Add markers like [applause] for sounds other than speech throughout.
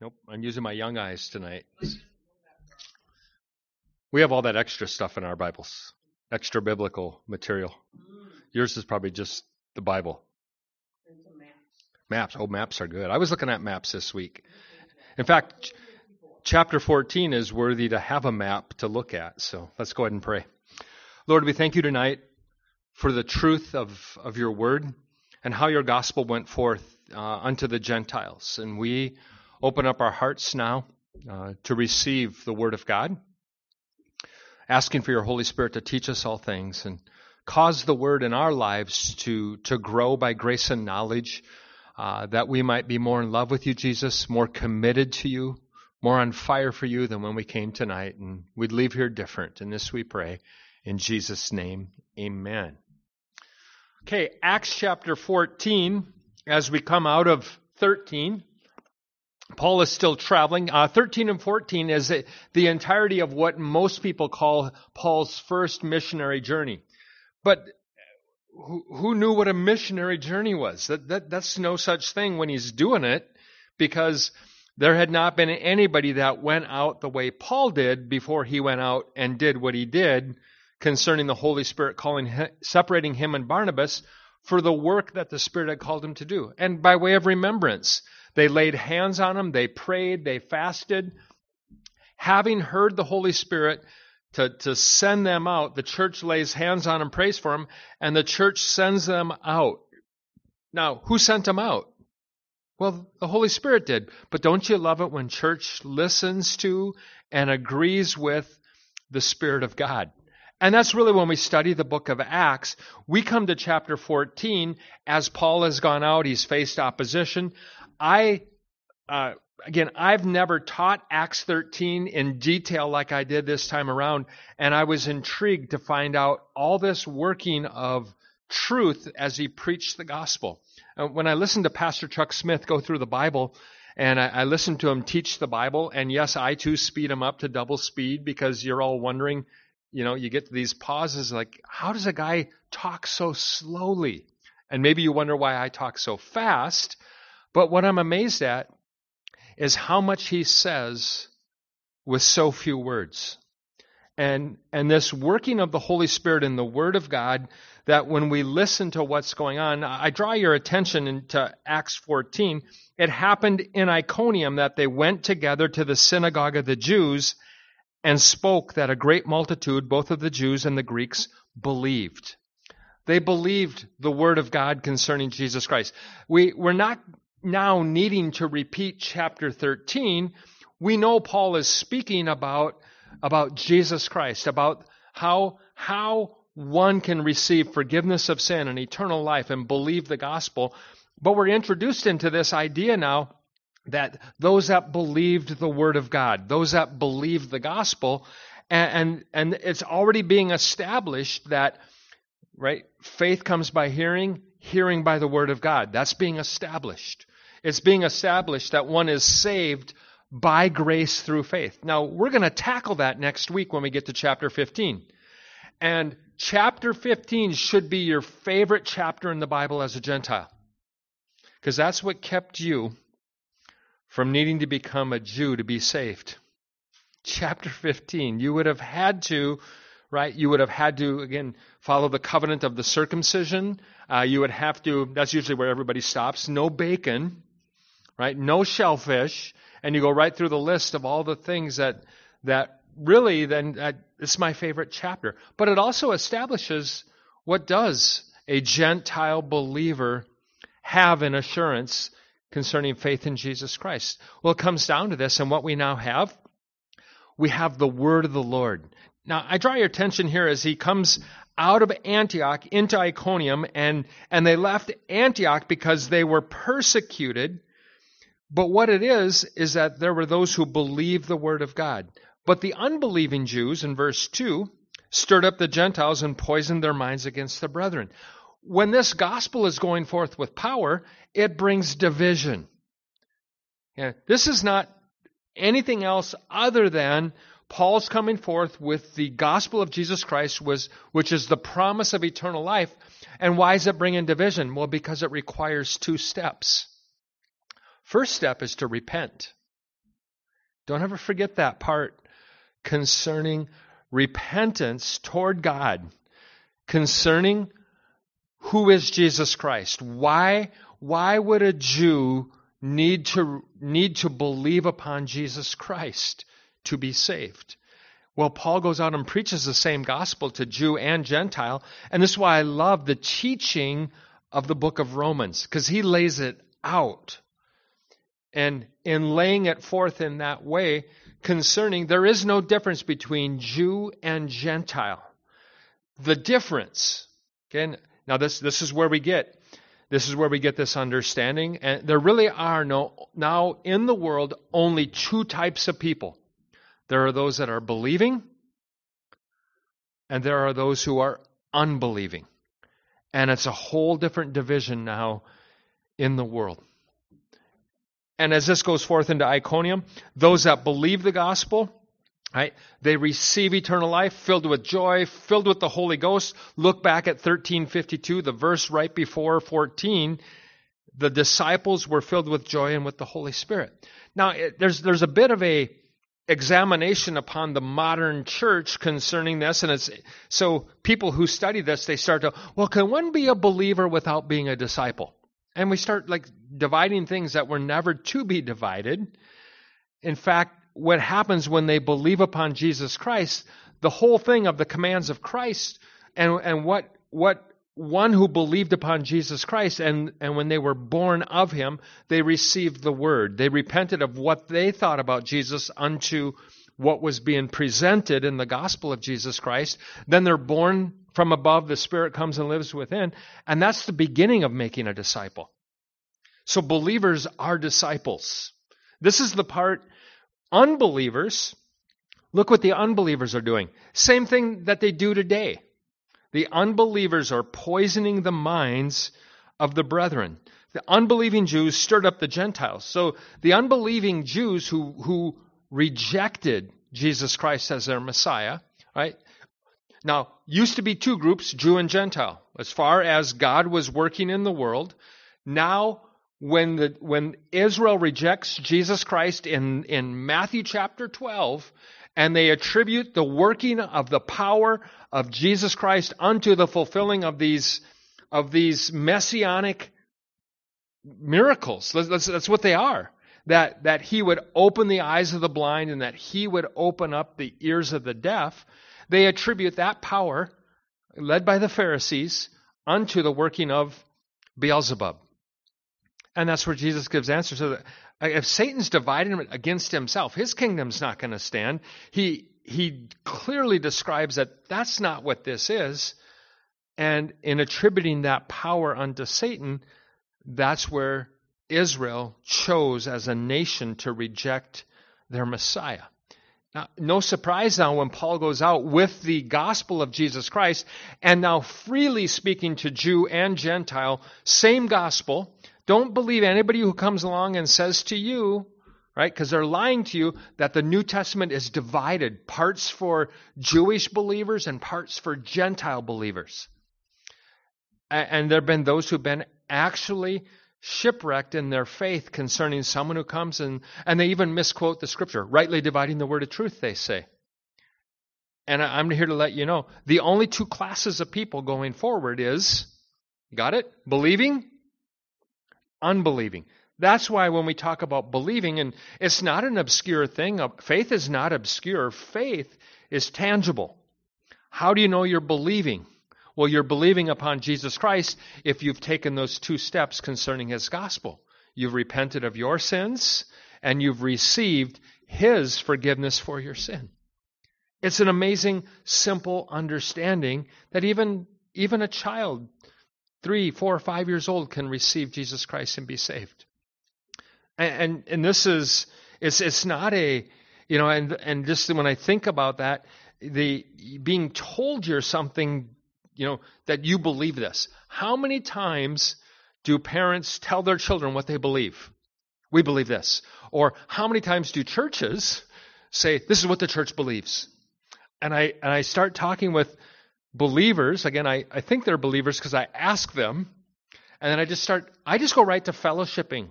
Nope, I'm using my young eyes tonight. We have all that extra stuff in our Bibles, extra biblical material. Yours is probably just the Bible. Maps. Oh, maps are good. I was looking at maps this week. In fact, chapter 14 is worthy to have a map to look at. So let's go ahead and pray. Lord, we thank you tonight for the truth of, of your word and how your gospel went forth uh, unto the Gentiles. And we open up our hearts now uh, to receive the word of God, asking for your Holy Spirit to teach us all things and cause the word in our lives to, to grow by grace and knowledge uh, that we might be more in love with you, Jesus, more committed to you, more on fire for you than when we came tonight. And we'd leave here different. And this we pray in Jesus' name. Amen. Okay, Acts chapter 14, as we come out of 13. Paul is still traveling. Uh, 13 and 14 is the entirety of what most people call Paul's first missionary journey. But who, who knew what a missionary journey was? That, that, that's no such thing when he's doing it because there had not been anybody that went out the way Paul did before he went out and did what he did concerning the Holy Spirit calling, separating him and Barnabas for the work that the Spirit had called him to do. And by way of remembrance, they laid hands on him, they prayed, they fasted. Having heard the Holy Spirit, to, to send them out. The church lays hands on them, prays for them, and the church sends them out. Now, who sent them out? Well, the Holy Spirit did. But don't you love it when church listens to and agrees with the Spirit of God? And that's really when we study the book of Acts. We come to chapter 14 as Paul has gone out, he's faced opposition. I uh, again, I've never taught Acts 13 in detail like I did this time around, and I was intrigued to find out all this working of truth as he preached the gospel. Uh, when I listened to Pastor Chuck Smith go through the Bible, and I, I listened to him teach the Bible, and yes, I too speed him up to double speed because you're all wondering, you know, you get to these pauses like, how does a guy talk so slowly? And maybe you wonder why I talk so fast. But what I'm amazed at is how much he says with so few words. And, and this working of the Holy Spirit in the Word of God, that when we listen to what's going on, I draw your attention into Acts 14. It happened in Iconium that they went together to the synagogue of the Jews and spoke that a great multitude, both of the Jews and the Greeks, believed. They believed the word of God concerning Jesus Christ. We, we're not now needing to repeat chapter 13, we know Paul is speaking about, about Jesus Christ, about how, how one can receive forgiveness of sin and eternal life and believe the gospel. But we're introduced into this idea now that those that believed the word of God, those that believed the gospel, and, and, and it's already being established that, right, faith comes by hearing, hearing by the word of God. That's being established. It's being established that one is saved by grace through faith. Now, we're going to tackle that next week when we get to chapter 15. And chapter 15 should be your favorite chapter in the Bible as a Gentile. Because that's what kept you from needing to become a Jew to be saved. Chapter 15. You would have had to, right? You would have had to, again, follow the covenant of the circumcision. Uh, you would have to, that's usually where everybody stops. No bacon right? No shellfish, and you go right through the list of all the things that that really then it's my favorite chapter. But it also establishes what does a Gentile believer have an assurance concerning faith in Jesus Christ. Well, it comes down to this, and what we now have, we have the word of the Lord. Now, I draw your attention here as he comes out of Antioch into Iconium, and, and they left Antioch because they were persecuted but what it is, is that there were those who believed the word of God. But the unbelieving Jews, in verse 2, stirred up the Gentiles and poisoned their minds against the brethren. When this gospel is going forth with power, it brings division. Yeah, this is not anything else other than Paul's coming forth with the gospel of Jesus Christ, was, which is the promise of eternal life. And why is it bringing division? Well, because it requires two steps. First step is to repent. Don't ever forget that part concerning repentance toward God, concerning who is Jesus Christ. Why, why would a Jew need to, need to believe upon Jesus Christ to be saved? Well, Paul goes out and preaches the same gospel to Jew and Gentile. And this is why I love the teaching of the book of Romans, because he lays it out. And in laying it forth in that way, concerning there is no difference between Jew and Gentile. The difference, okay, now this, this is where we get this is where we get this understanding. And there really are no now in the world only two types of people. There are those that are believing, and there are those who are unbelieving. And it's a whole different division now in the world. And as this goes forth into Iconium, those that believe the gospel, right, they receive eternal life, filled with joy, filled with the Holy Ghost. Look back at 1352, the verse right before 14. The disciples were filled with joy and with the Holy Spirit. Now, it, there's, there's a bit of a examination upon the modern church concerning this and it's so people who study this they start to well can one be a believer without being a disciple and we start like dividing things that were never to be divided in fact what happens when they believe upon Jesus Christ the whole thing of the commands of Christ and and what what one who believed upon Jesus Christ, and, and when they were born of him, they received the word. They repented of what they thought about Jesus unto what was being presented in the gospel of Jesus Christ. Then they're born from above, the Spirit comes and lives within, and that's the beginning of making a disciple. So believers are disciples. This is the part, unbelievers, look what the unbelievers are doing. Same thing that they do today. The unbelievers are poisoning the minds of the brethren. The unbelieving Jews stirred up the Gentiles. So the unbelieving Jews who, who rejected Jesus Christ as their Messiah, right? Now, used to be two groups, Jew and Gentile, as far as God was working in the world. Now, when, the, when Israel rejects Jesus Christ in, in Matthew chapter 12, and they attribute the working of the power of Jesus Christ unto the fulfilling of these of these messianic miracles. That's, that's, what they are. That that he would open the eyes of the blind and that he would open up the ears of the deaf. They attribute that power, led by the Pharisees, unto the working of Beelzebub. And that's where Jesus gives answer. So that uh, if Satan's divided against himself, his kingdom's not going to stand. He, he clearly describes that that's not what this is. And in attributing that power unto Satan, that's where Israel chose as a nation to reject their Messiah. Now, no surprise now when Paul goes out with the gospel of Jesus Christ and now freely speaking to Jew and Gentile, same gospel, don't believe anybody who comes along and says to you, right, because they're lying to you, that the New Testament is divided parts for Jewish believers and parts for Gentile believers. And there have been those who've been actually shipwrecked in their faith concerning someone who comes and, and they even misquote the scripture, rightly dividing the word of truth, they say. And I'm here to let you know the only two classes of people going forward is, got it? Believing unbelieving. That's why when we talk about believing, and it's not an obscure thing, uh, faith is not obscure, faith is tangible. How do you know you're believing? Well, you're believing upon Jesus Christ if you've taken those two steps concerning his gospel. You've repented of your sins and you've received his forgiveness for your sin. It's an amazing, simple understanding that even, even a child three, four, five years old can receive Jesus Christ and be saved. And, and, and this is, it's, it's not a, you know, and, and just when I think about that, the being told you're something, you know, that you believe this. How many times do parents tell their children what they believe? We believe this. Or how many times do churches say, this is what the church believes? And I, and I start talking with believers, again, I, I think they're believers because I ask them, and then I just start, I just go right to fellowshipping.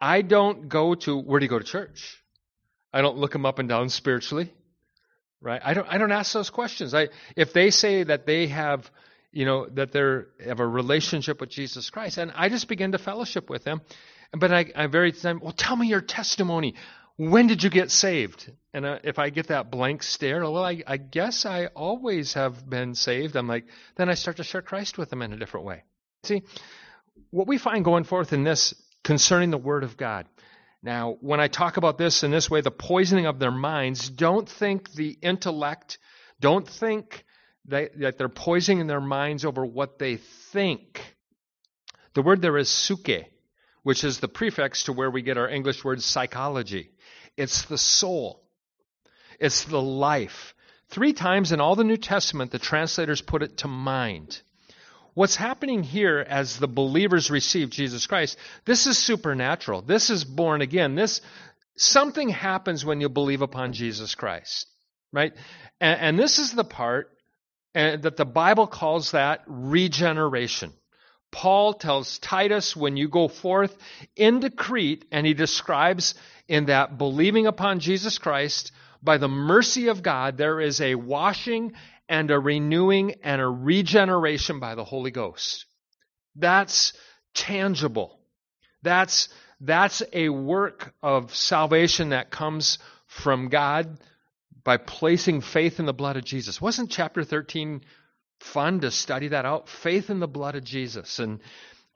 I don't go to, where do you go to church? I don't look them up and down spiritually. Right? I don't I don't ask those questions. I if they say that they have you know that they have a relationship with Jesus Christ, and I just begin to fellowship with them. But I, I very time, well, tell me your testimony. When did you get saved? And uh, if I get that blank stare, well, I, I guess I always have been saved. I'm like, then I start to share Christ with them in a different way. See, what we find going forth in this concerning the Word of God. Now, when I talk about this in this way, the poisoning of their minds, don't think the intellect, don't think that, that they're poisoning their minds over what they think. The word there is psuche, which is the prefix to where we get our English word psychology. It's the soul, it's the life. Three times in all the New Testament, the translators put it to mind. What's happening here as the believers receive Jesus Christ, this is supernatural. This is born again. This something happens when you believe upon Jesus Christ, right? And, and this is the part and, that the Bible calls that regeneration. Paul tells Titus when you go forth into Crete, and he describes in that believing upon Jesus Christ, by the mercy of God, there is a washing and a renewing and a regeneration by the Holy Ghost. That's tangible. That's, that's a work of salvation that comes from God by placing faith in the blood of Jesus. Wasn't chapter 13 fun to study that out? Faith in the blood of Jesus. And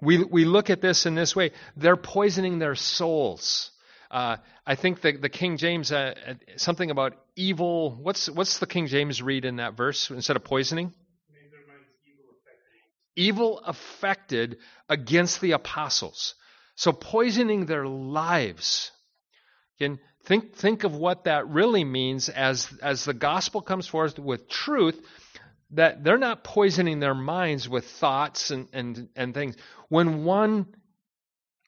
we, we look at this in this way. They're poisoning their souls. Uh, I think the, the King James, uh, something about evil. What's, what's the King James read in that verse instead of poisoning? Evil affected against the apostles. So poisoning their lives. Again, think, think of what that really means as, as the gospel comes forth with truth, that they're not poisoning their minds with thoughts and, and, and things. When one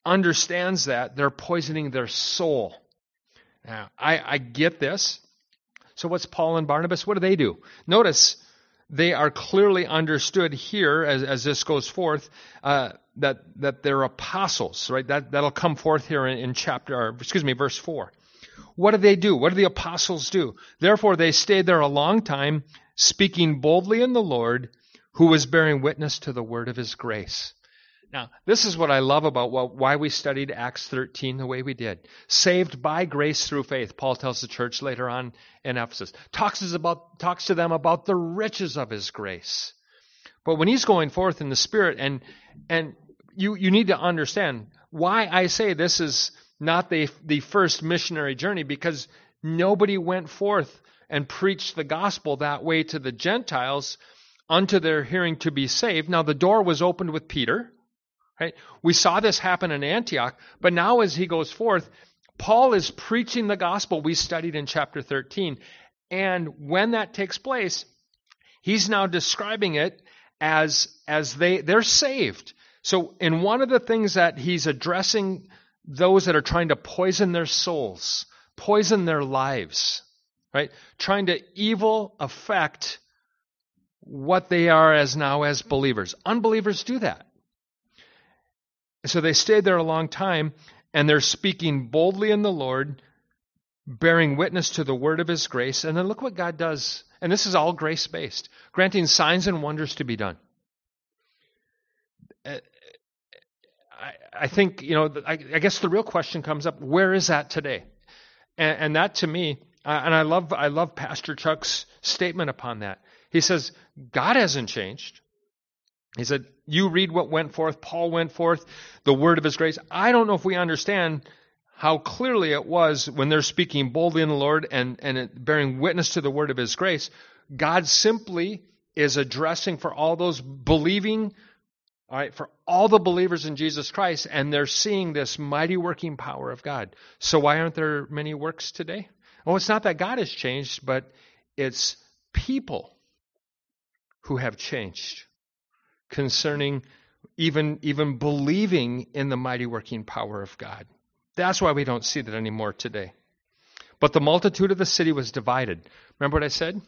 understands that, they're poisoning their soul. Now, I, I get this. So, what's Paul and Barnabas? What do they do? Notice they are clearly understood here as, as this goes forth uh, that that they're apostles, right? That that'll come forth here in, in chapter, or, excuse me, verse four. What do they do? What do the apostles do? Therefore, they stayed there a long time, speaking boldly in the Lord, who was bearing witness to the word of his grace. Now, this is what I love about why we studied Acts 13 the way we did. Saved by grace through faith, Paul tells the church later on in Ephesus. Talks, about, talks to them about the riches of his grace. But when he's going forth in the Spirit, and, and you, you need to understand why I say this is not the, the first missionary journey, because nobody went forth and preached the gospel that way to the Gentiles unto their hearing to be saved. Now, the door was opened with Peter Right? We saw this happen in Antioch, but now as he goes forth, Paul is preaching the gospel we studied in chapter 13. And when that takes place, he's now describing it as, as they, they're saved. So in one of the things that he's addressing those that are trying to poison their souls, poison their lives, right? Trying to evil affect what they are as now as believers. Unbelievers do that. So they stayed there a long time, and they're speaking boldly in the Lord, bearing witness to the word of his grace. And then look what God does. And this is all grace based, granting signs and wonders to be done. Uh, I, think, you know, I, guess the real question comes up where is that today? And, and that to me, and I love, I love Pastor Chuck's statement upon that. He says, God hasn't changed. He said, You read what went forth, Paul went forth, the word of his grace. I don't know if we understand how clearly it was when they're speaking boldly in the Lord and, and bearing witness to the word of his grace. God simply is addressing for all those believing, all right, for all the believers in Jesus Christ, and they're seeing this mighty working power of God. So why aren't there many works today? Well, it's not that God has changed, but it's people who have changed concerning even, even believing in the mighty working power of God. That's why we don't see that anymore today. But the multitude of the city was divided. Remember what I said?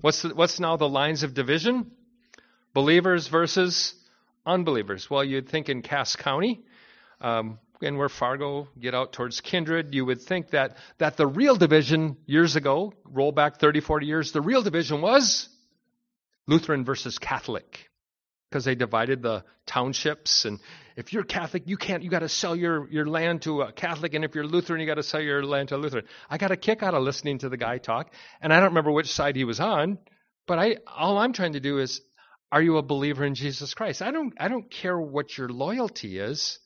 What's, the, what's now the lines of division? Believers versus unbelievers. Well, you'd think in Cass County, um, and where Fargo get out towards Kindred, you would think that, that the real division years ago, roll back 30, 40 years, the real division was Lutheran versus Catholic. Because they divided the townships, and if you're Catholic, you can't. You got to sell your, your land to a Catholic, and if you're Lutheran, you got to sell your land to a Lutheran. I got a kick out of listening to the guy talk, and I don't remember which side he was on, but I all I'm trying to do is, are you a believer in Jesus Christ? I don't I don't care what your loyalty is.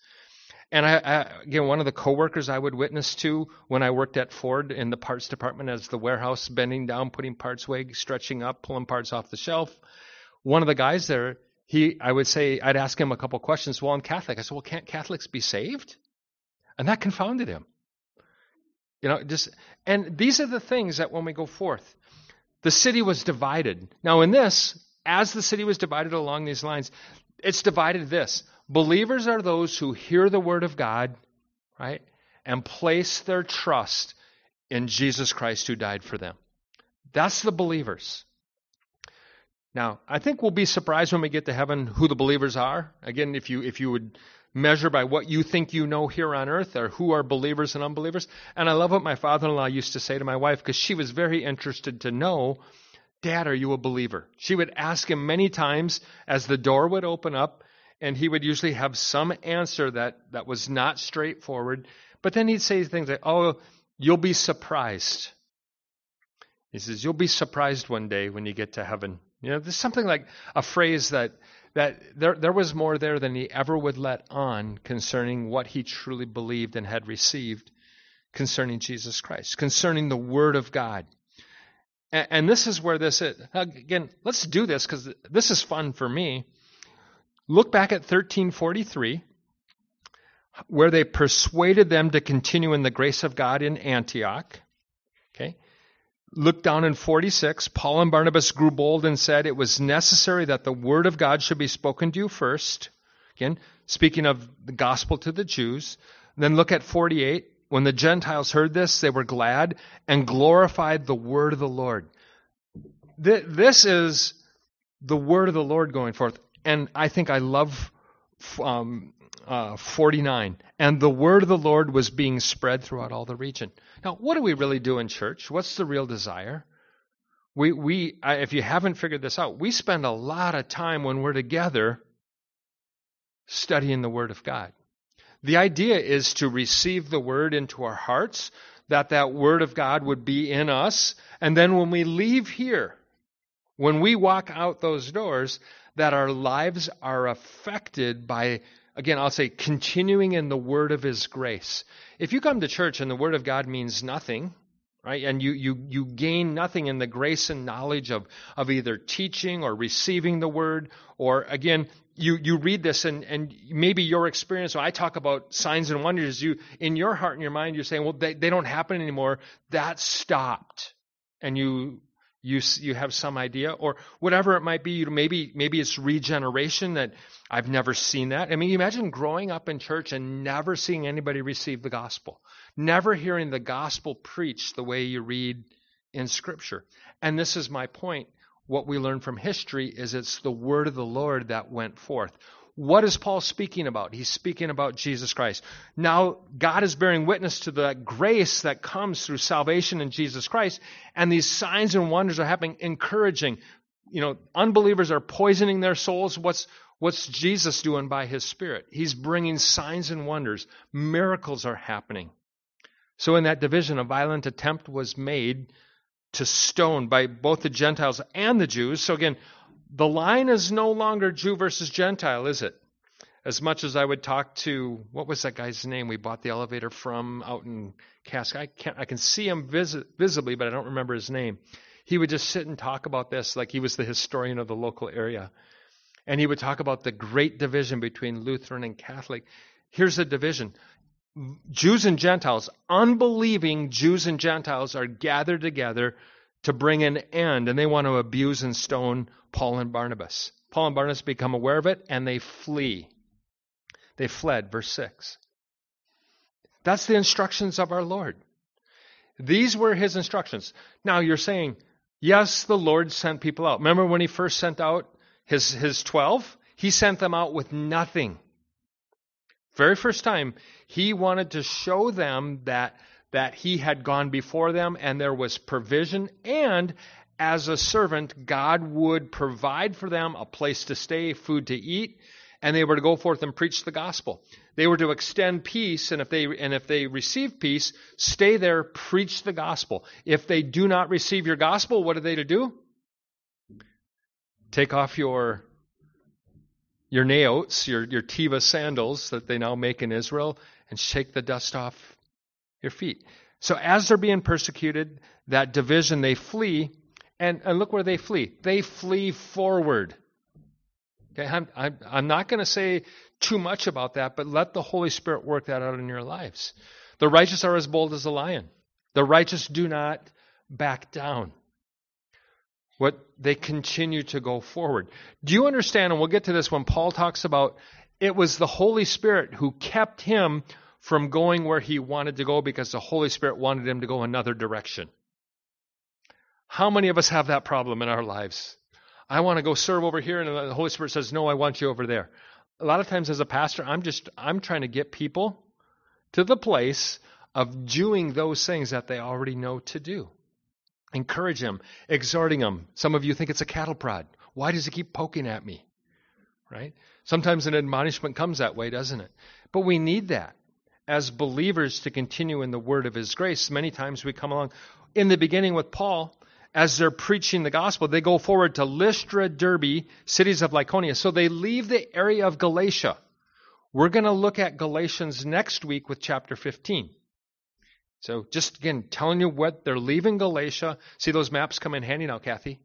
And I, I, again, one of the coworkers I would witness to when I worked at Ford in the parts department as the warehouse, bending down, putting parts away, stretching up, pulling parts off the shelf. One of the guys there, he, I would say, I'd ask him a couple questions. Well, I'm Catholic. I said, well, can't Catholics be saved? And that confounded him. You know, just, and these are the things that when we go forth, the city was divided. Now, in this, as the city was divided along these lines, it's divided this Believers are those who hear the word of God, right, and place their trust in Jesus Christ who died for them. That's the believers. Now, I think we'll be surprised when we get to heaven who the believers are. Again, if you if you would measure by what you think you know here on earth or who are believers and unbelievers. And I love what my father-in-law used to say to my wife because she was very interested to know, "Dad, are you a believer?" She would ask him many times as the door would open up and he would usually have some answer that, that was not straightforward. But then he'd say things like, Oh, you'll be surprised. He says, You'll be surprised one day when you get to heaven. You know, there's something like a phrase that that there there was more there than he ever would let on concerning what he truly believed and had received concerning Jesus Christ, concerning the Word of God. And, and this is where this is. Again, let's do this because this is fun for me. Look back at 1343, where they persuaded them to continue in the grace of God in Antioch. Look down in 46. Paul and Barnabas grew bold and said it was necessary that the word of God should be spoken to you first. Again, speaking of the gospel to the Jews. Then look at 48. When the Gentiles heard this, they were glad and glorified the word of the Lord. This is the word of the Lord going forth and I think I love um, uh, 49. And the word of the Lord was being spread throughout all the region. Now, what do we really do in church? What's the real desire? We, we, if you haven't figured this out, we spend a lot of time when we're together studying the Word of God. The idea is to receive the Word into our hearts, that that Word of God would be in us, and then when we leave here, when we walk out those doors, that our lives are affected by, again, I'll say, continuing in the word of His grace. If you come to church and the word of God means nothing, right, and you, you, you gain nothing in the grace and knowledge of, of either teaching or receiving the word, or again, you, you read this and, and maybe your experience, when I talk about signs and wonders, you, in your heart and your mind, you're saying, well, they, they don't happen anymore. That stopped. And you you you have some idea or whatever it might be you maybe maybe it's regeneration that I've never seen that. I mean, imagine growing up in church and never seeing anybody receive the gospel. Never hearing the gospel preached the way you read in scripture. And this is my point. What we learn from history is it's the word of the Lord that went forth. What is Paul speaking about? He's speaking about Jesus Christ. Now, God is bearing witness to the grace that comes through salvation in Jesus Christ, and these signs and wonders are happening, encouraging. You know, unbelievers are poisoning their souls. What's, what's Jesus doing by his Spirit? He's bringing signs and wonders. Miracles are happening. So, in that division, a violent attempt was made to stone by both the Gentiles and the Jews. So, again, the line is no longer Jew versus Gentile, is it? As much as I would talk to what was that guy's name we bought the elevator from out in Cask, I can I can see him vis- visibly, but I don't remember his name. He would just sit and talk about this like he was the historian of the local area, and he would talk about the great division between Lutheran and Catholic. Here's the division: Jews and Gentiles, unbelieving Jews and Gentiles, are gathered together to bring an end, and they want to abuse and stone Paul and Barnabas. Paul and Barnabas become aware of it, and they flee. They fled, verse 6. That's the instructions of our Lord. These were his instructions. Now you're saying, yes, the Lord sent people out. Remember when he first sent out his, his 12? He sent them out with nothing. Very first time, he wanted to show them that that he had gone before them and there was provision and as a servant God would provide for them a place to stay, food to eat, and they were to go forth and preach the gospel. They were to extend peace, and if they and if they receive peace, stay there, preach the gospel. If they do not receive your gospel, what are they to do? Take off your your naots, your your Teva sandals that they now make in Israel, and shake the dust off your feet. So as they're being persecuted, that division, they flee, and, and look where they flee. They flee forward. Okay, I'm, I'm, I'm not going to say too much about that, but let the Holy Spirit work that out in your lives. The righteous are as bold as a lion. The righteous do not back down. What they continue to go forward. Do you understand? And we'll get to this when Paul talks about it was the Holy Spirit who kept him from going where he wanted to go because the Holy Spirit wanted him to go another direction. How many of us have that problem in our lives? I want to go serve over here, and the Holy Spirit says, No, I want you over there. A lot of times as a pastor, I'm just I'm trying to get people to the place of doing those things that they already know to do. Encourage them, exhorting them. Some of you think it's a cattle prod. Why does he keep poking at me? Right? Sometimes an admonishment comes that way, doesn't it? But we need that as believers to continue in the word of his grace. Many times we come along in the beginning with Paul, as they're preaching the gospel, they go forward to Lystra, Derbe, cities of Lycaonia. So they leave the area of Galatia. We're going to look at Galatians next week with chapter 15. So just again, telling you what they're leaving Galatia. See those maps come in handy now, Kathy?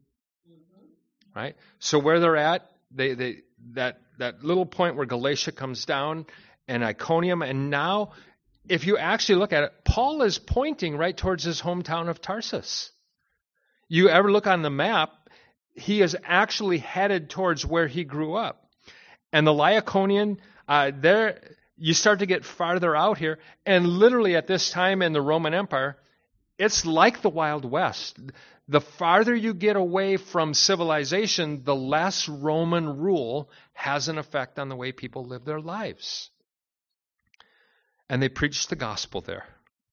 Mm-hmm. Right? So where they're at, they, they, that, that little point where Galatia comes down and Iconium, and now if you actually look at it, Paul is pointing right towards his hometown of Tarsus you ever look on the map, he is actually headed towards where he grew up. And the Lycaonian, uh, there, you start to get farther out here, and literally at this time in the Roman Empire, it's like the Wild West. The farther you get away from civilization, the less Roman rule has an effect on the way people live their lives. And they preached the gospel there.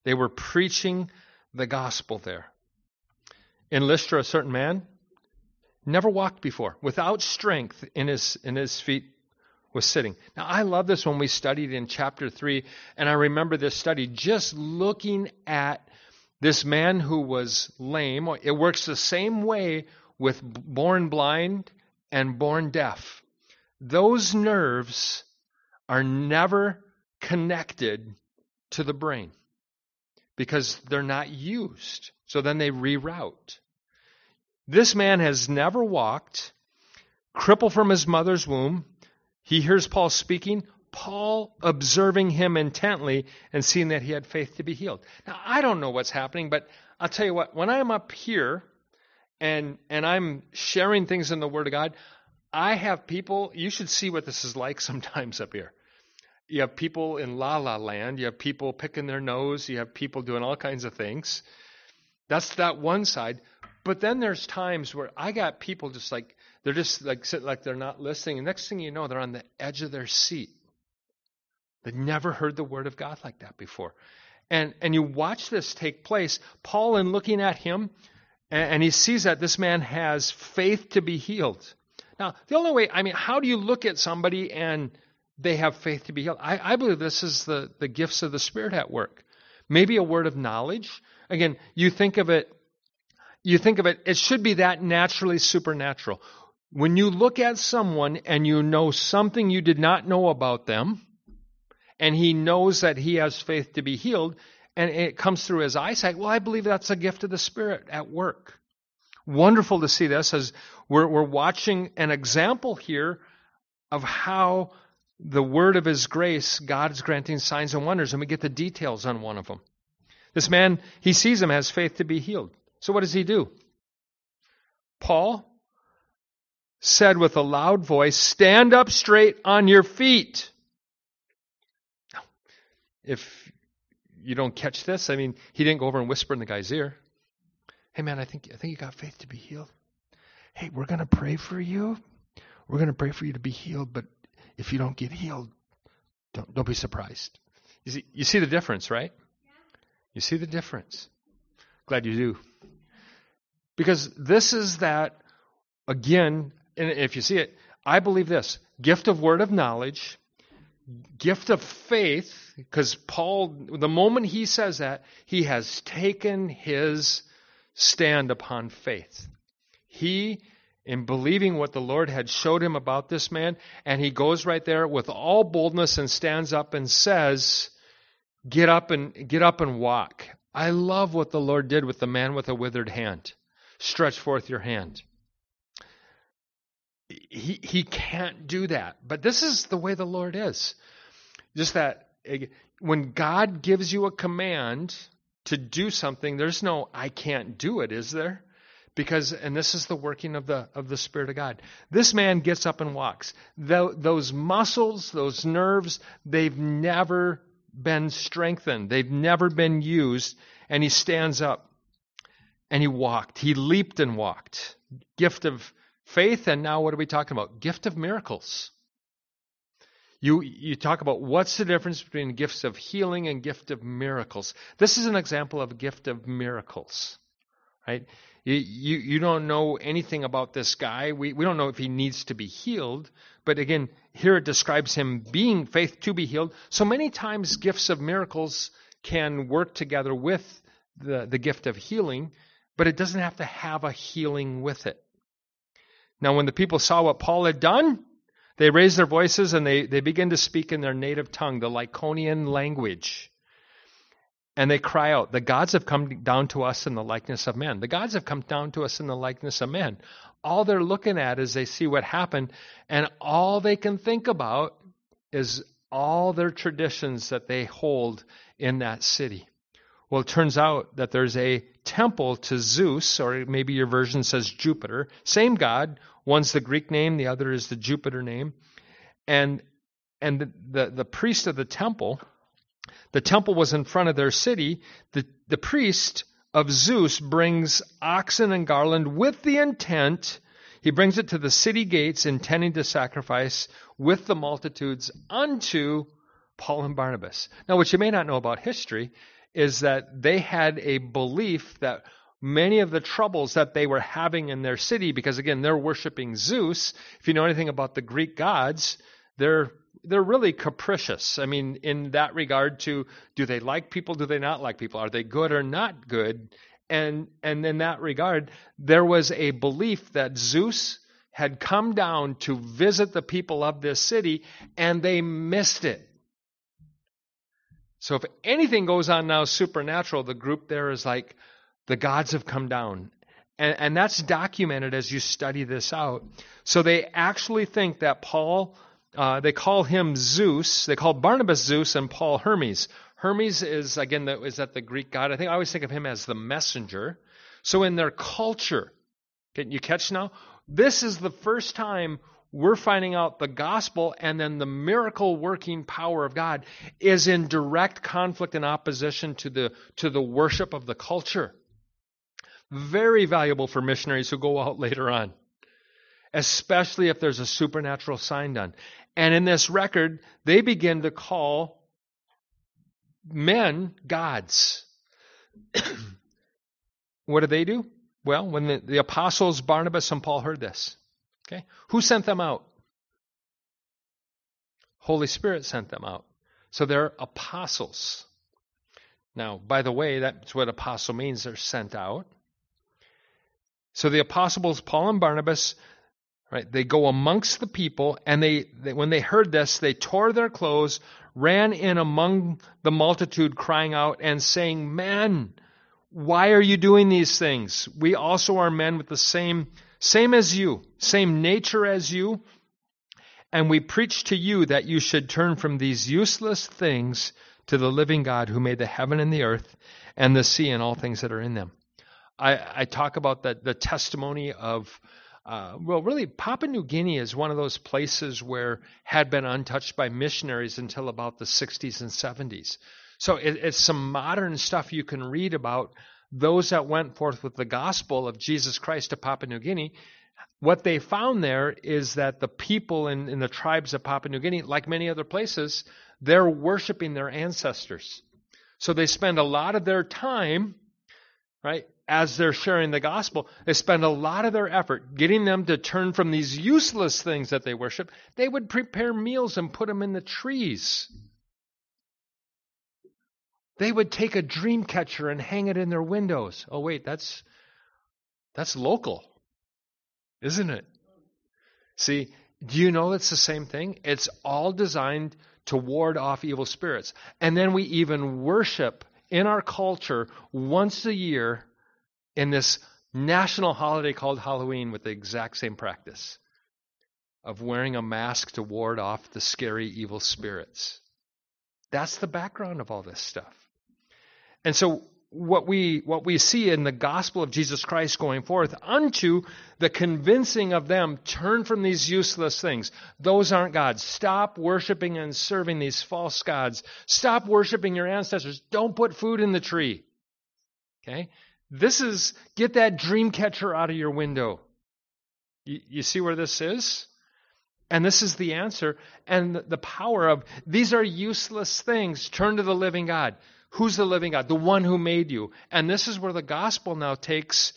They were preaching the gospel there. In Lystra, a certain man never walked before, without strength in his, in his feet, was sitting. Now, I love this when we studied in chapter 3, and I remember this study just looking at this man who was lame. It works the same way with born blind and born deaf. Those nerves are never connected to the brain because they're not used. So then they reroute. This man has never walked, crippled from his mother's womb. He hears Paul speaking, Paul observing him intently and seeing that he had faith to be healed. Now, I don't know what's happening, but I'll tell you what, when I'm up here and, and I'm sharing things in the Word of God, I have people, you should see what this is like [laughs] sometimes up here. You have people in la la land, you have people picking their nose, you have people doing all kinds of things. That's that one side. But then there's times where I got people just like they're just like sit like they're not listening. And next thing you know, they're on the edge of their seat. They've never heard the word of God like that before. And and you watch this take place. Paul, in looking at him, and, and he sees that this man has faith to be healed. Now, the only way, I mean, how do you look at somebody and they have faith to be healed? I, I believe this is the, the gifts of the Spirit at work. Maybe a word of knowledge, Again, you think of it, you think of it, it should be that naturally supernatural. When you look at someone and you know something you did not know about them, and he knows that he has faith to be healed, and it comes through his eyesight, well, I believe that's a gift of the Spirit at work. Wonderful to see this as we're, we're watching an example here of how the word of his grace, God is granting signs and wonders, and we get the details on one of them. This man, he sees him, has faith to be healed. So what does he do? Paul said with a loud voice, Stand up straight on your feet. If you don't catch this, I mean, he didn't go over and whisper in the guy's ear. Hey man, I think I think you got faith to be healed. Hey, we're gonna pray for you. We're gonna pray for you to be healed, but if you don't get healed, Don't, don't be surprised. You see, you see the difference, right? You see the difference. Glad you do. Because this is that, again, and if you see it, I believe this gift of word of knowledge, gift of faith, because Paul, the moment he says that, he has taken his stand upon faith. He, in believing what the Lord had showed him about this man, and he goes right there with all boldness and stands up and says, Get up and get up and walk. I love what the Lord did with the man with a withered hand. Stretch forth your hand. He, he can't do that. But this is the way the Lord is. Just that when God gives you a command to do something, there's no I can't do it, is there? Because and this is the working of the of the Spirit of God. This man gets up and walks. Those muscles, those nerves, they've never been strengthened. They've never been used. And he stands up and he walked. He leaped and walked. Gift of faith. And now what are we talking about? Gift of miracles. You, you talk about what's the difference between gifts of healing and gift of miracles. This is an example of a gift of miracles, right? You, you, don't know anything about this guy. We, we don't know if he needs to be healed. But again, here it describes him being faith to be healed. So many times gifts of miracles can work together with the, the gift of healing, but it doesn't have to have a healing with it. Now, when the people saw what Paul had done, they raised their voices and they, they begin to speak in their native tongue, the Lycaonian language. And they cry out, The gods have come down to us in the likeness of men. The gods have come down to us in the likeness of men. All they're looking at is they see what happened, and all they can think about is all their traditions that they hold in that city. Well, it turns out that there's a temple to Zeus, or maybe your version says Jupiter. Same God. One's the Greek name, the other is the Jupiter name. And and the, the, the priest of the temple, the temple was in front of their city. The, the priest of Zeus brings oxen and garland with the intent, he brings it to the city gates, intending to sacrifice with the multitudes unto Paul and Barnabas. Now, what you may not know about history is that they had a belief that many of the troubles that they were having in their city, because again, they're worshiping Zeus. If you know anything about the Greek gods, they're they're really capricious. I mean, in that regard, to do they like people? Do they not like people? Are they good or not good? And and in that regard, there was a belief that Zeus had come down to visit the people of this city, and they missed it. So if anything goes on now supernatural, the group there is like, the gods have come down. And, and that's documented as you study this out. So they actually think that Paul, uh, they call him Zeus. They call Barnabas Zeus and Paul Hermes. Hermes is, again, the, is that the Greek god? I think I always think of him as the messenger. So in their culture, can you catch now? This is the first time we're finding out the gospel and then the miracle working power of God is in direct conflict and opposition to the, to the worship of the culture. Very valuable for missionaries who go out [laughs] later on, especially if there's a supernatural sign done. And in this record, they begin to call men gods. [clears throat] what do they do? Well, when the, the apostles Barnabas and Paul heard this, Okay? Who sent them out? Holy Spirit sent them out. So they're apostles. Now, by the way, that's what apostle means. They're sent out. So the apostles, Paul and Barnabas, right, they go amongst the people, and they, they when they heard this, they tore their clothes, ran in among the multitude, crying out and saying, Men, why are you doing these things? We also are men with the same same as you, same nature as you. And we preach to you that you should turn from these useless things to the living God who made the heaven and the earth and the sea and all things that are in them. I, I talk about the, the testimony of, uh, well, really, Papua New Guinea is one of those places where had been untouched by missionaries until about the 60s and 70s. So it, it's some modern stuff you can read about those that went forth with the gospel of Jesus Christ to Papua New Guinea, what they found there is that the people in, in the tribes of Papua New Guinea, like many other places, They're worshiping their ancestors. So they spend a lot of their time, right, as they're sharing the gospel, they spend a lot of their effort getting them to turn from these useless things that they worship. They would prepare meals and put them in the trees. They would take a dream catcher and hang it in their windows. Oh wait, that's that's local. Isn't it? See, do you know it's the same thing? It's all designed to ward off evil spirits. And then we even worship in our culture once a year in this national holiday called Halloween with the exact same practice of wearing a mask to ward off the scary evil spirits. That's the background of all this stuff. And so what we what we see in the gospel of Jesus Christ going forth unto the convincing of them turn from these useless things. Those aren't gods. Stop worshiping and serving these false gods. Stop worshiping your ancestors. Don't put food in the tree. Okay this is get that dream catcher out of your window you, you see where this is and this is the answer and the power of these are useless things turn to the living god Who's the living God? The one who made you. And this is where the gospel now takes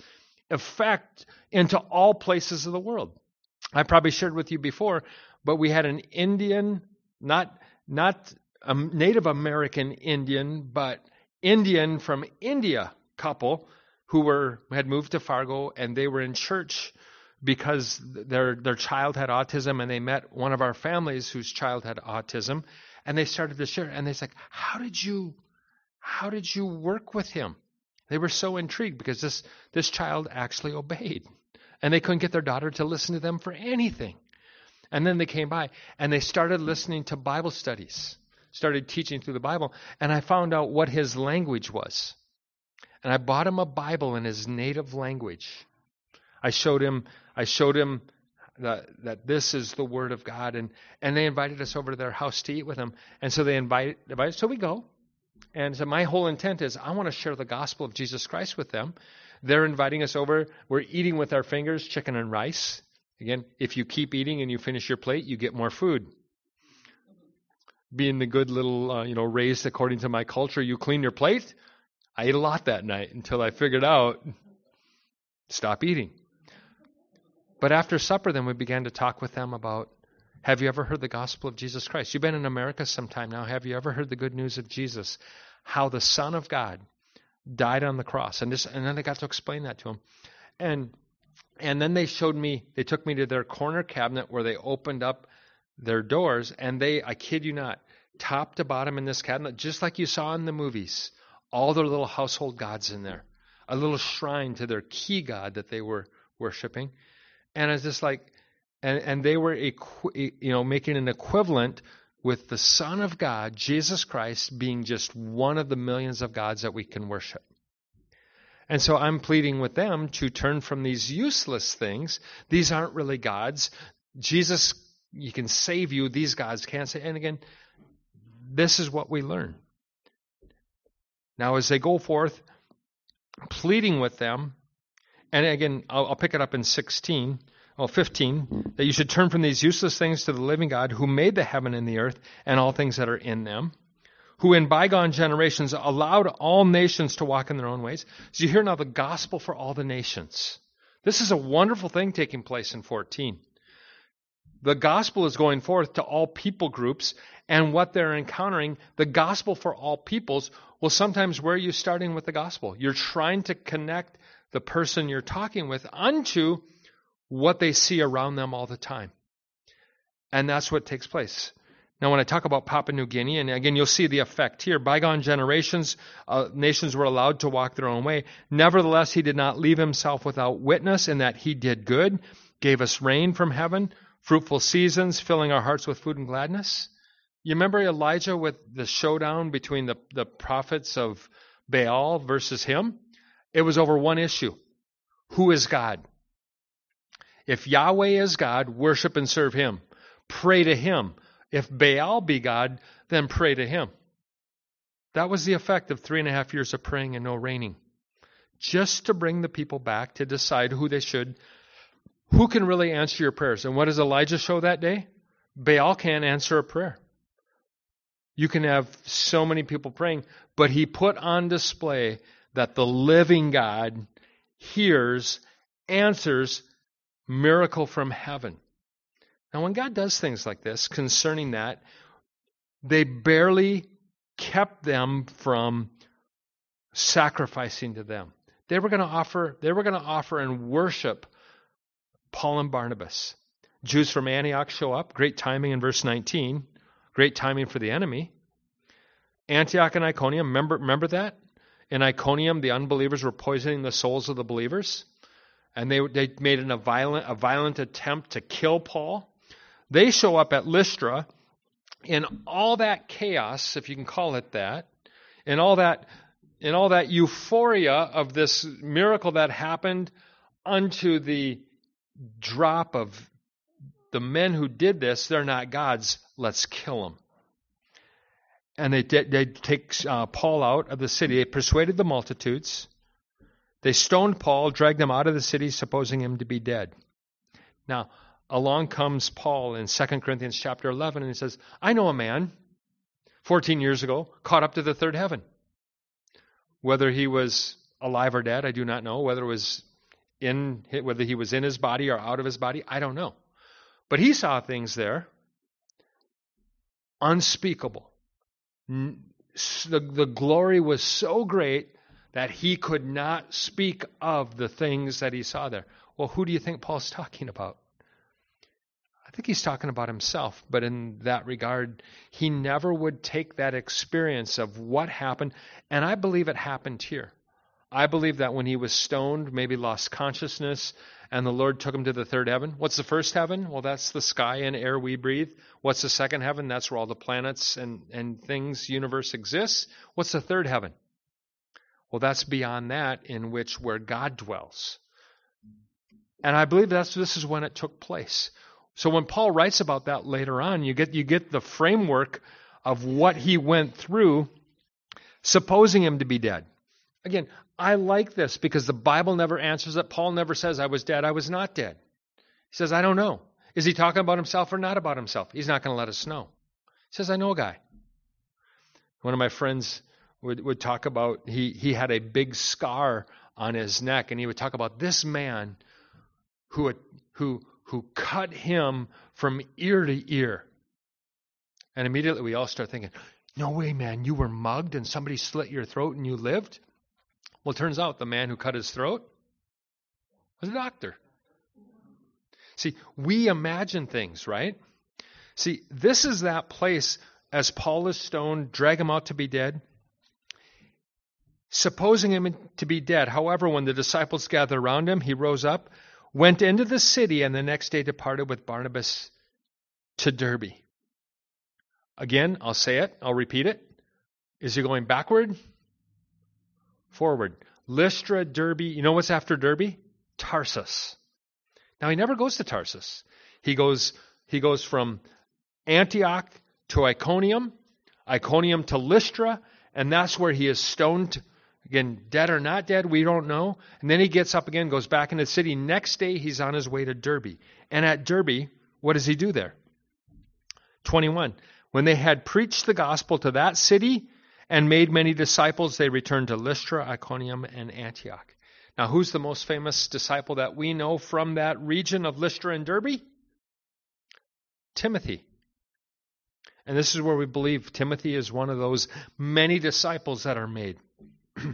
effect into all places of the world. I probably shared with you before, but we had an Indian, not not a Native American Indian, but Indian from India couple who were had moved to Fargo and they were in church because their their child had autism and they met one of our families whose child had autism and they started to share and they said, "How did you how did you work with him? They were so intrigued because this, this child actually obeyed. And they couldn't get their daughter to listen to them for anything. And then they came by and they started listening to Bible studies, started teaching through the Bible. And I found out what his language was. And I bought him a Bible in his native language. I showed him, I showed him that, that this is the Word of God. And, and they invited us over to their house to eat with them. And so they invited, invited so we go. And so my whole intent is I want to share the gospel of Jesus Christ with them. They're inviting us over. We're eating with our fingers chicken and rice. Again, if you keep eating and you finish your plate, you get more food. Being the good little, uh, you know, raised according to my culture, you clean your plate. I ate a lot that night until I figured out stop eating. But after supper, then we began to talk with them about have you ever heard the gospel of Jesus Christ? You've been in America some time now. Have you ever heard the good news of Jesus? How the Son of God died on the cross. And this and then I got to explain that to them. And and then they showed me they took me to their corner cabinet where they opened up their doors and they I kid you not, top to bottom in this cabinet, just like you saw in the movies, all their little household gods in there. A little shrine to their key god that they were worshiping. And it's just like and, and they were equi- you know making an equivalent with the Son of God, Jesus Christ, being just one of the millions of gods that we can worship. And so I'm pleading with them to turn from these useless things. These aren't really gods. Jesus, you can save you. These gods can't save. And again, this is what we learn. Now, as they go forth, pleading with them, and again, I'll, I'll pick it up in 16 well, 15, that you should turn from these useless things to the living God who made the heaven and the earth and all things that are in them, who in bygone generations allowed all nations to walk in their own ways. So you hear now the gospel for all the nations. This is a wonderful thing taking place in 14. The gospel is going forth to all people groups, and what they're encountering, the gospel for all peoples, well, sometimes where are you starting with the gospel? You're trying to connect the person you're talking with unto what they see around them all the time. And that's what takes place. Now, when I talk about Papua New Guinea, and again, you'll see the effect here. Bygone generations, uh, nations were allowed to walk their own way. Nevertheless, he did not leave himself without witness in that he did good, gave us rain from heaven, fruitful seasons, filling our hearts with food and gladness. You remember Elijah with the showdown between the, the prophets of Baal versus him? It was over one issue Who is God? If Yahweh is God, worship and serve him. Pray to him. If Baal be God, then pray to him. That was the effect of three and a half years of praying and no raining. Just to bring the people back to decide who they should, who can really answer your prayers. And what does Elijah show that day? Baal can't answer a prayer. You can have so many people praying, but he put on display that the living God hears, answers miracle from heaven. Now, when God does things like this concerning that, they barely kept them from sacrificing to them. They were going to offer, they were going to offer and worship Paul and Barnabas. Jews from Antioch show up. Great timing in verse 19. Great timing for the enemy. Antioch and Iconium, remember, remember that? In Iconium, the unbelievers were poisoning the souls of the believers. And they, they made an, a, violent, a violent attempt to kill Paul. They show up at Lystra in all that chaos, if you can call it that, in all that, in all that euphoria of this miracle that happened unto the drop of the men who did this, they're not gods, let's kill them. And they, they take uh, Paul out of the city. They persuaded the multitudes. They stoned Paul, dragged him out of the city, supposing him to be dead. Now, along comes Paul in 2 Corinthians chapter 11, and he says, I know a man 14 years ago caught up to the third heaven. Whether he was alive or dead, I do not know. Whether it was in whether he was in his body or out of his body, I don't know. But he saw things there unspeakable. The, the glory was so great that he could not speak of the things that he saw there. Well, who do you think Paul's talking about? I think he's talking about himself, but in that regard, he never would take that experience of what happened, and I believe it happened here. I believe that when he was stoned, maybe lost consciousness, and the Lord took him to the third heaven. What's the first heaven? Well, that's the sky and air we breathe. What's the second heaven? That's where all the planets and, and things, universe exists. What's the third heaven? Well, that's beyond that, in which where God dwells. And I believe that's this is when it took place. So when Paul writes about that later on, you get you get the framework of what he went through, supposing him to be dead. Again, I like this because the Bible never answers it. Paul never says, I was dead, I was not dead. He says, I don't know. Is he talking about himself or not about himself? He's not going to let us know. He says, I know a guy. One of my friends would, would talk about, he, he had a big scar on his neck, and he would talk about this man who, who, who cut him from ear to ear. And immediately we all start thinking, no way, man, you were mugged and somebody slit your throat and you lived? Well, it turns out the man who cut his throat was a doctor. See, we imagine things, right? See, this is that place as Paul is stoned, drag him out to be dead. Supposing him to be dead, however, when the disciples gathered around him, he rose up, went into the city, and the next day departed with Barnabas to Derbe. Again, I'll say it, I'll repeat it. Is he going backward? Forward. Lystra, Derbe. You know what's after Derbe? Tarsus. Now he never goes to Tarsus. He goes he goes from Antioch to Iconium, Iconium to Lystra, and that's where he is stoned. Again, dead or not dead, we don't know. And then he gets up again, goes back into the city. Next day, he's on his way to Derbe. And at Derbe, what does he do there? 21. When they had preached the gospel to that city and made many disciples, they returned to Lystra, Iconium, and Antioch. Now, who's the most famous disciple that we know from that region of Lystra and Derbe? Timothy. And this is where we believe Timothy is one of those many disciples that are made. [clears throat]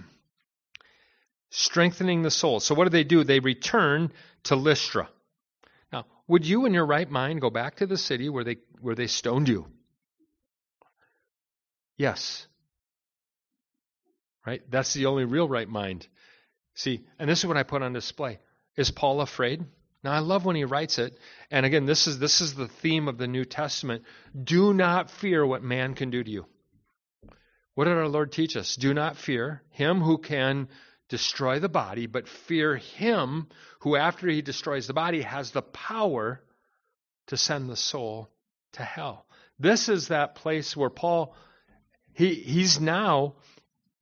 Strengthening the soul. So, what do they do? They return to Lystra. Now, would you, in your right mind, go back to the city where they, where they stoned you? Yes. Right? That's the only real right mind. See, and this is what I put on display. Is Paul afraid? Now I love when he writes it. And again, this is this is the theme of the New Testament. Do not fear what man can do to you. What did our Lord teach us? Do not fear him who can destroy the body, but fear him who after he destroys the body has the power to send the soul to hell. This is that place where Paul he he's now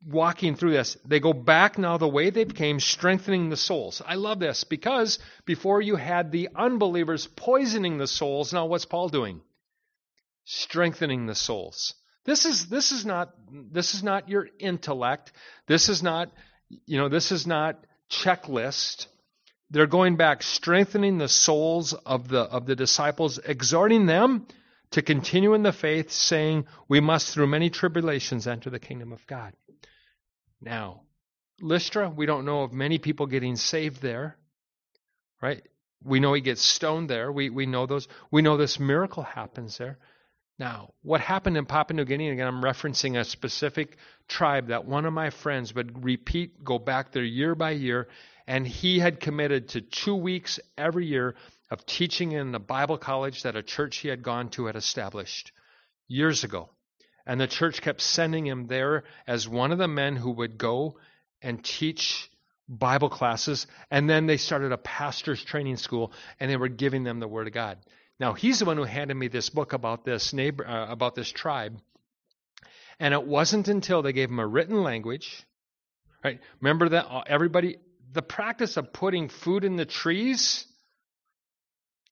walking through this. They go back now the way they came, strengthening the souls. I love this because before you had the unbelievers poisoning the souls, now what's Paul doing? Strengthening the souls. This is this is not this is not your intellect. This is not you know this is not checklist. They're going back strengthening the souls of the of the disciples, exhorting them to continue in the faith, saying, "We must through many tribulations enter the kingdom of God." Now, Lystra, we don't know of many people getting saved there. Right? We know he gets stoned there. We we know those. We know this miracle happens there. Now, what happened in Papua New Guinea, again, I'm referencing a specific tribe that one of my friends would repeat, go back there year by year, and he had committed to two weeks every year of teaching in the Bible college that a church he had gone to had established years ago. And the church kept sending him there as one of the men who would go and teach Bible classes. And then they started a pastor's training school and they were giving them the Word of God. Now he's the one who handed me this book about this neighbor, uh, about this tribe, and it wasn't until they gave him a written language, right? Remember that uh, everybody, the practice of putting food in the trees,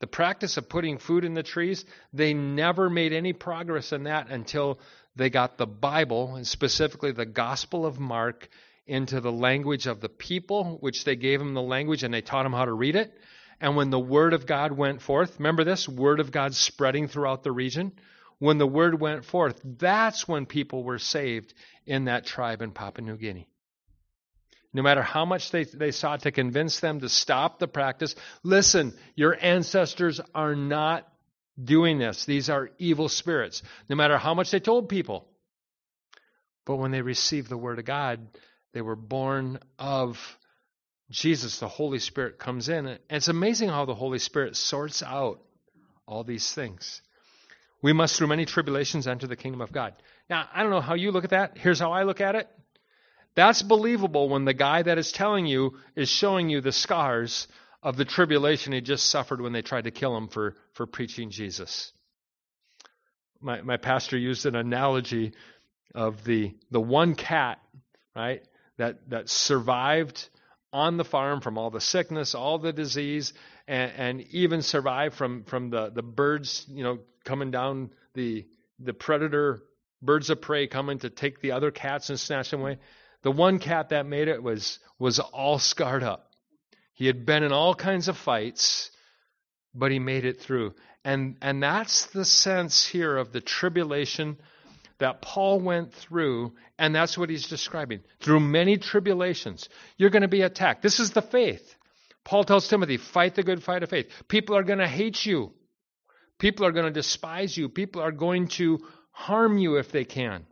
the practice of putting food in the trees, they never made any progress in that until they got the Bible and specifically the Gospel of Mark into the language of the people, which they gave them the language and they taught them how to read it. And when the word of God went forth, remember this word of God spreading throughout the region? When the word went forth, that's when people were saved in that tribe in Papua New Guinea. No matter how much they, they sought to convince them to stop the practice, listen, your ancestors are not doing this. These are evil spirits. No matter how much they told people. But when they received the word of God, they were born of Jesus, the Holy Spirit, comes in. And it's amazing how the Holy Spirit sorts out all these things. We must, through many tribulations, enter the kingdom of God. Now, I don't know how you look at that. Here's how I look at it. That's believable when the guy that is telling you is showing you the scars of the tribulation he just suffered when they tried to kill him for, for preaching Jesus. My, my pastor used an analogy of the, the one cat, right, that, that survived on the farm from all the sickness, all the disease, and, and even survive from, from the, the birds, you know, coming down the the predator birds of prey coming to take the other cats and snatch them away. The one cat that made it was was all scarred up. He had been in all kinds of fights, but he made it through. And and that's the sense here of the tribulation that Paul went through, and that's what he's describing. Through many tribulations, you're going to be attacked. This is the faith. Paul tells Timothy, fight the good fight of faith. People are going to hate you. People are going to despise you. People are going to harm you if they can.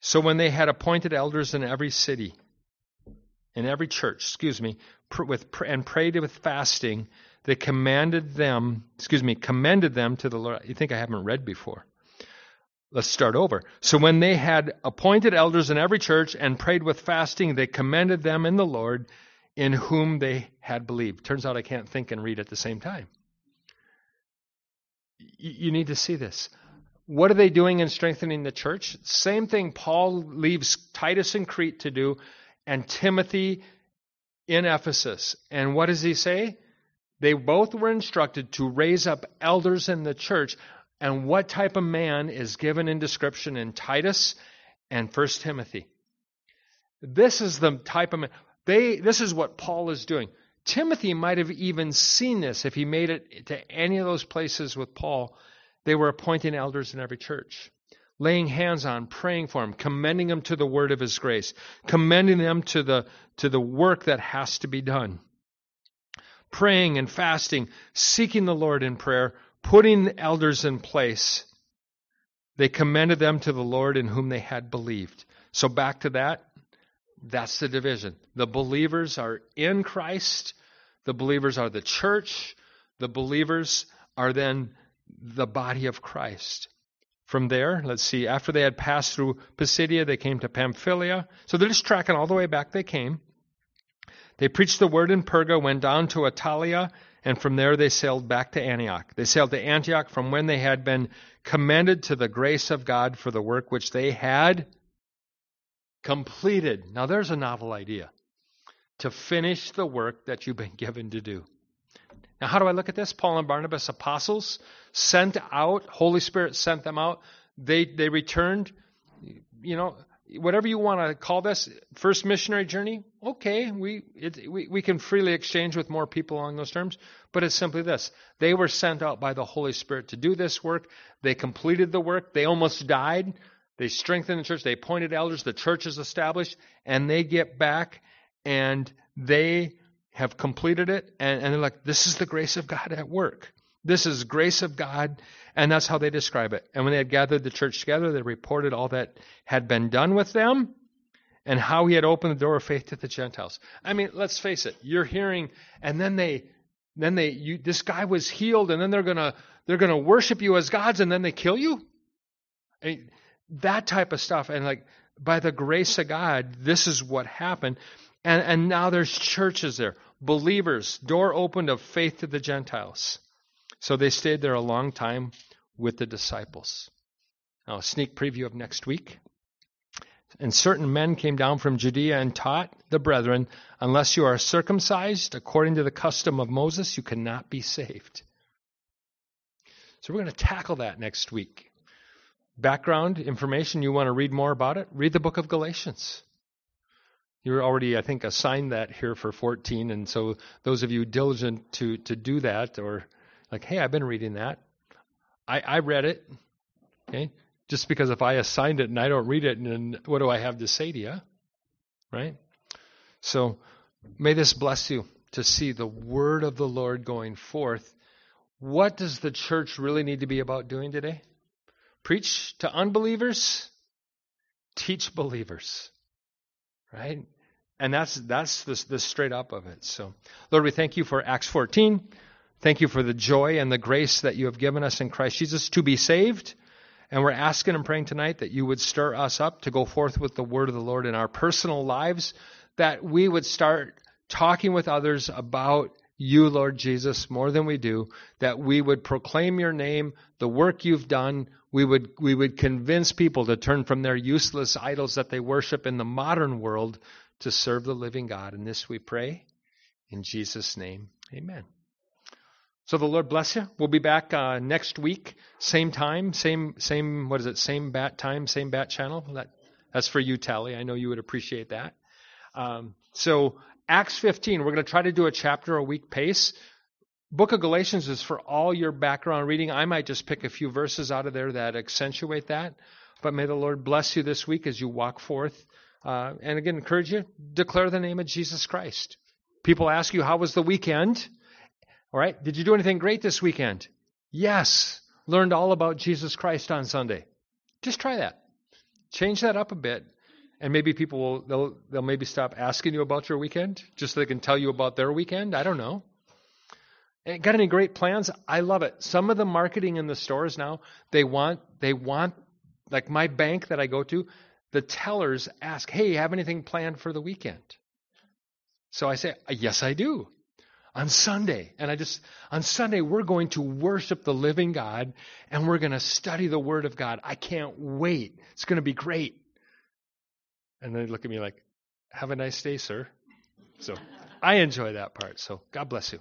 So when they had appointed elders in every city, in every church, excuse me, with and prayed with fasting, they commanded them, excuse me, commended them to the Lord. You think I haven't read before? Let's start over. So when they had appointed elders in every church and prayed with fasting, they commended them in the Lord in whom they had believed. Turns out I can't think and read at the same time. You need to see this. What are they doing in strengthening the church? Same thing Paul leaves Titus in Crete to do and Timothy in Ephesus. And what does he say? They both were instructed to raise up elders in the church and what type of man is given in description in Titus and First Timothy. This is the type of man. They, this is what Paul is doing. Timothy might have even seen this if he made it to any of those places with Paul. They were appointing elders in every church, laying hands on, praying for them, commending them to the word of his grace, commending them to the, to the work that has to be done. Praying and fasting, seeking the Lord in prayer, putting elders in place, they commended them to the Lord in whom they had believed. So back to that, that's the division. The believers are in Christ, the believers are the church, the believers are then the body of Christ. From there, let's see, after they had passed through Pisidia, they came to Pamphylia. So they're just tracking all the way back they came. They preached the word in Perga, went down to Attalia, and from there they sailed back to Antioch. They sailed to Antioch from when they had been commended to the grace of God for the work which they had completed. Now there's a novel idea. To finish the work that you've been given to do. Now, how do I look at this? Paul and Barnabas, apostles, sent out, Holy Spirit sent them out. They they returned, you know, whatever you want to call this, first missionary journey. Okay, we it, we we can freely exchange with more people along those terms, but it's simply this: they were sent out by the Holy Spirit to do this work. They completed the work. They almost died. They strengthened the church. They appointed elders. The church is established, and they get back and they have completed it, and, and they're like, "This is the grace of God at work." This is grace of God, and that's how they describe it. And when they had gathered the church together, they reported all that had been done with them and how he had opened the door of faith to the Gentiles. I mean, let's face it. You're hearing, and then they, then they, you, this guy was healed, and then they're gonna, they're gonna worship you as gods, and then they kill you. I mean, that type of stuff, and like by the grace of God, this is what happened. And, and now there's churches there, believers, door opened of faith to the Gentiles. So they stayed there a long time with the disciples. Now, a sneak preview of next week. And certain men came down from Judea and taught the brethren, unless you are circumcised according to the custom of Moses, you cannot be saved. So we're going to tackle that next week. Background information, you want to read more about it? Read the book of Galatians. You're already, I think, assigned that here for 14, and so those of you diligent to, to do that or like, hey, I've been reading that. I, I read it. Okay? Just because if I assigned it and I don't read it, and what do I have to say to you? Right? So may this bless you to see the word of the Lord going forth. What does the church really need to be about doing today? Preach to unbelievers, teach believers. Right? And that's that's the, the straight up of it. So, Lord, we thank you for Acts 14. Thank you for the joy and the grace that you have given us in Christ Jesus to be saved. And we're asking and praying tonight that you would stir us up to go forth with the word of the Lord in our personal lives, that we would start talking with others about you, Lord Jesus, more than we do, that we would proclaim your name, the work you've done. We would, we would convince people to turn from their useless idols that they worship in the modern world to serve the living God. And this we pray in Jesus' name. Amen. So the Lord bless you. We'll be back uh, next week, same time, same same what is it? Same bat time, same bat channel. That that's for you, Tally. I know you would appreciate that. Um, so Acts 15, we're going to try to do a chapter a week pace. Book of Galatians is for all your background reading. I might just pick a few verses out of there that accentuate that. But may the Lord bless you this week as you walk forth. Uh, and again, encourage you, declare the name of Jesus Christ. People ask you, how was the weekend? All right. Did you do anything great this weekend? Yes. Learned all about Jesus Christ on Sunday. Just try that. Change that up a bit. And maybe people will they'll they'll maybe stop asking you about your weekend just so they can tell you about their weekend. I don't know. And got any great plans? I love it. Some of the marketing in the stores now, they want they want like my bank that I go to, the tellers ask, "Hey, have anything planned for the weekend?" So I say, "Yes, I do." on Sunday. And I just, on Sunday, we're going to worship the living God and we're going to study the Word of God. I can't wait. It's going to be great. And they look at me like, have a nice day, sir. So I enjoy that part. So God bless you.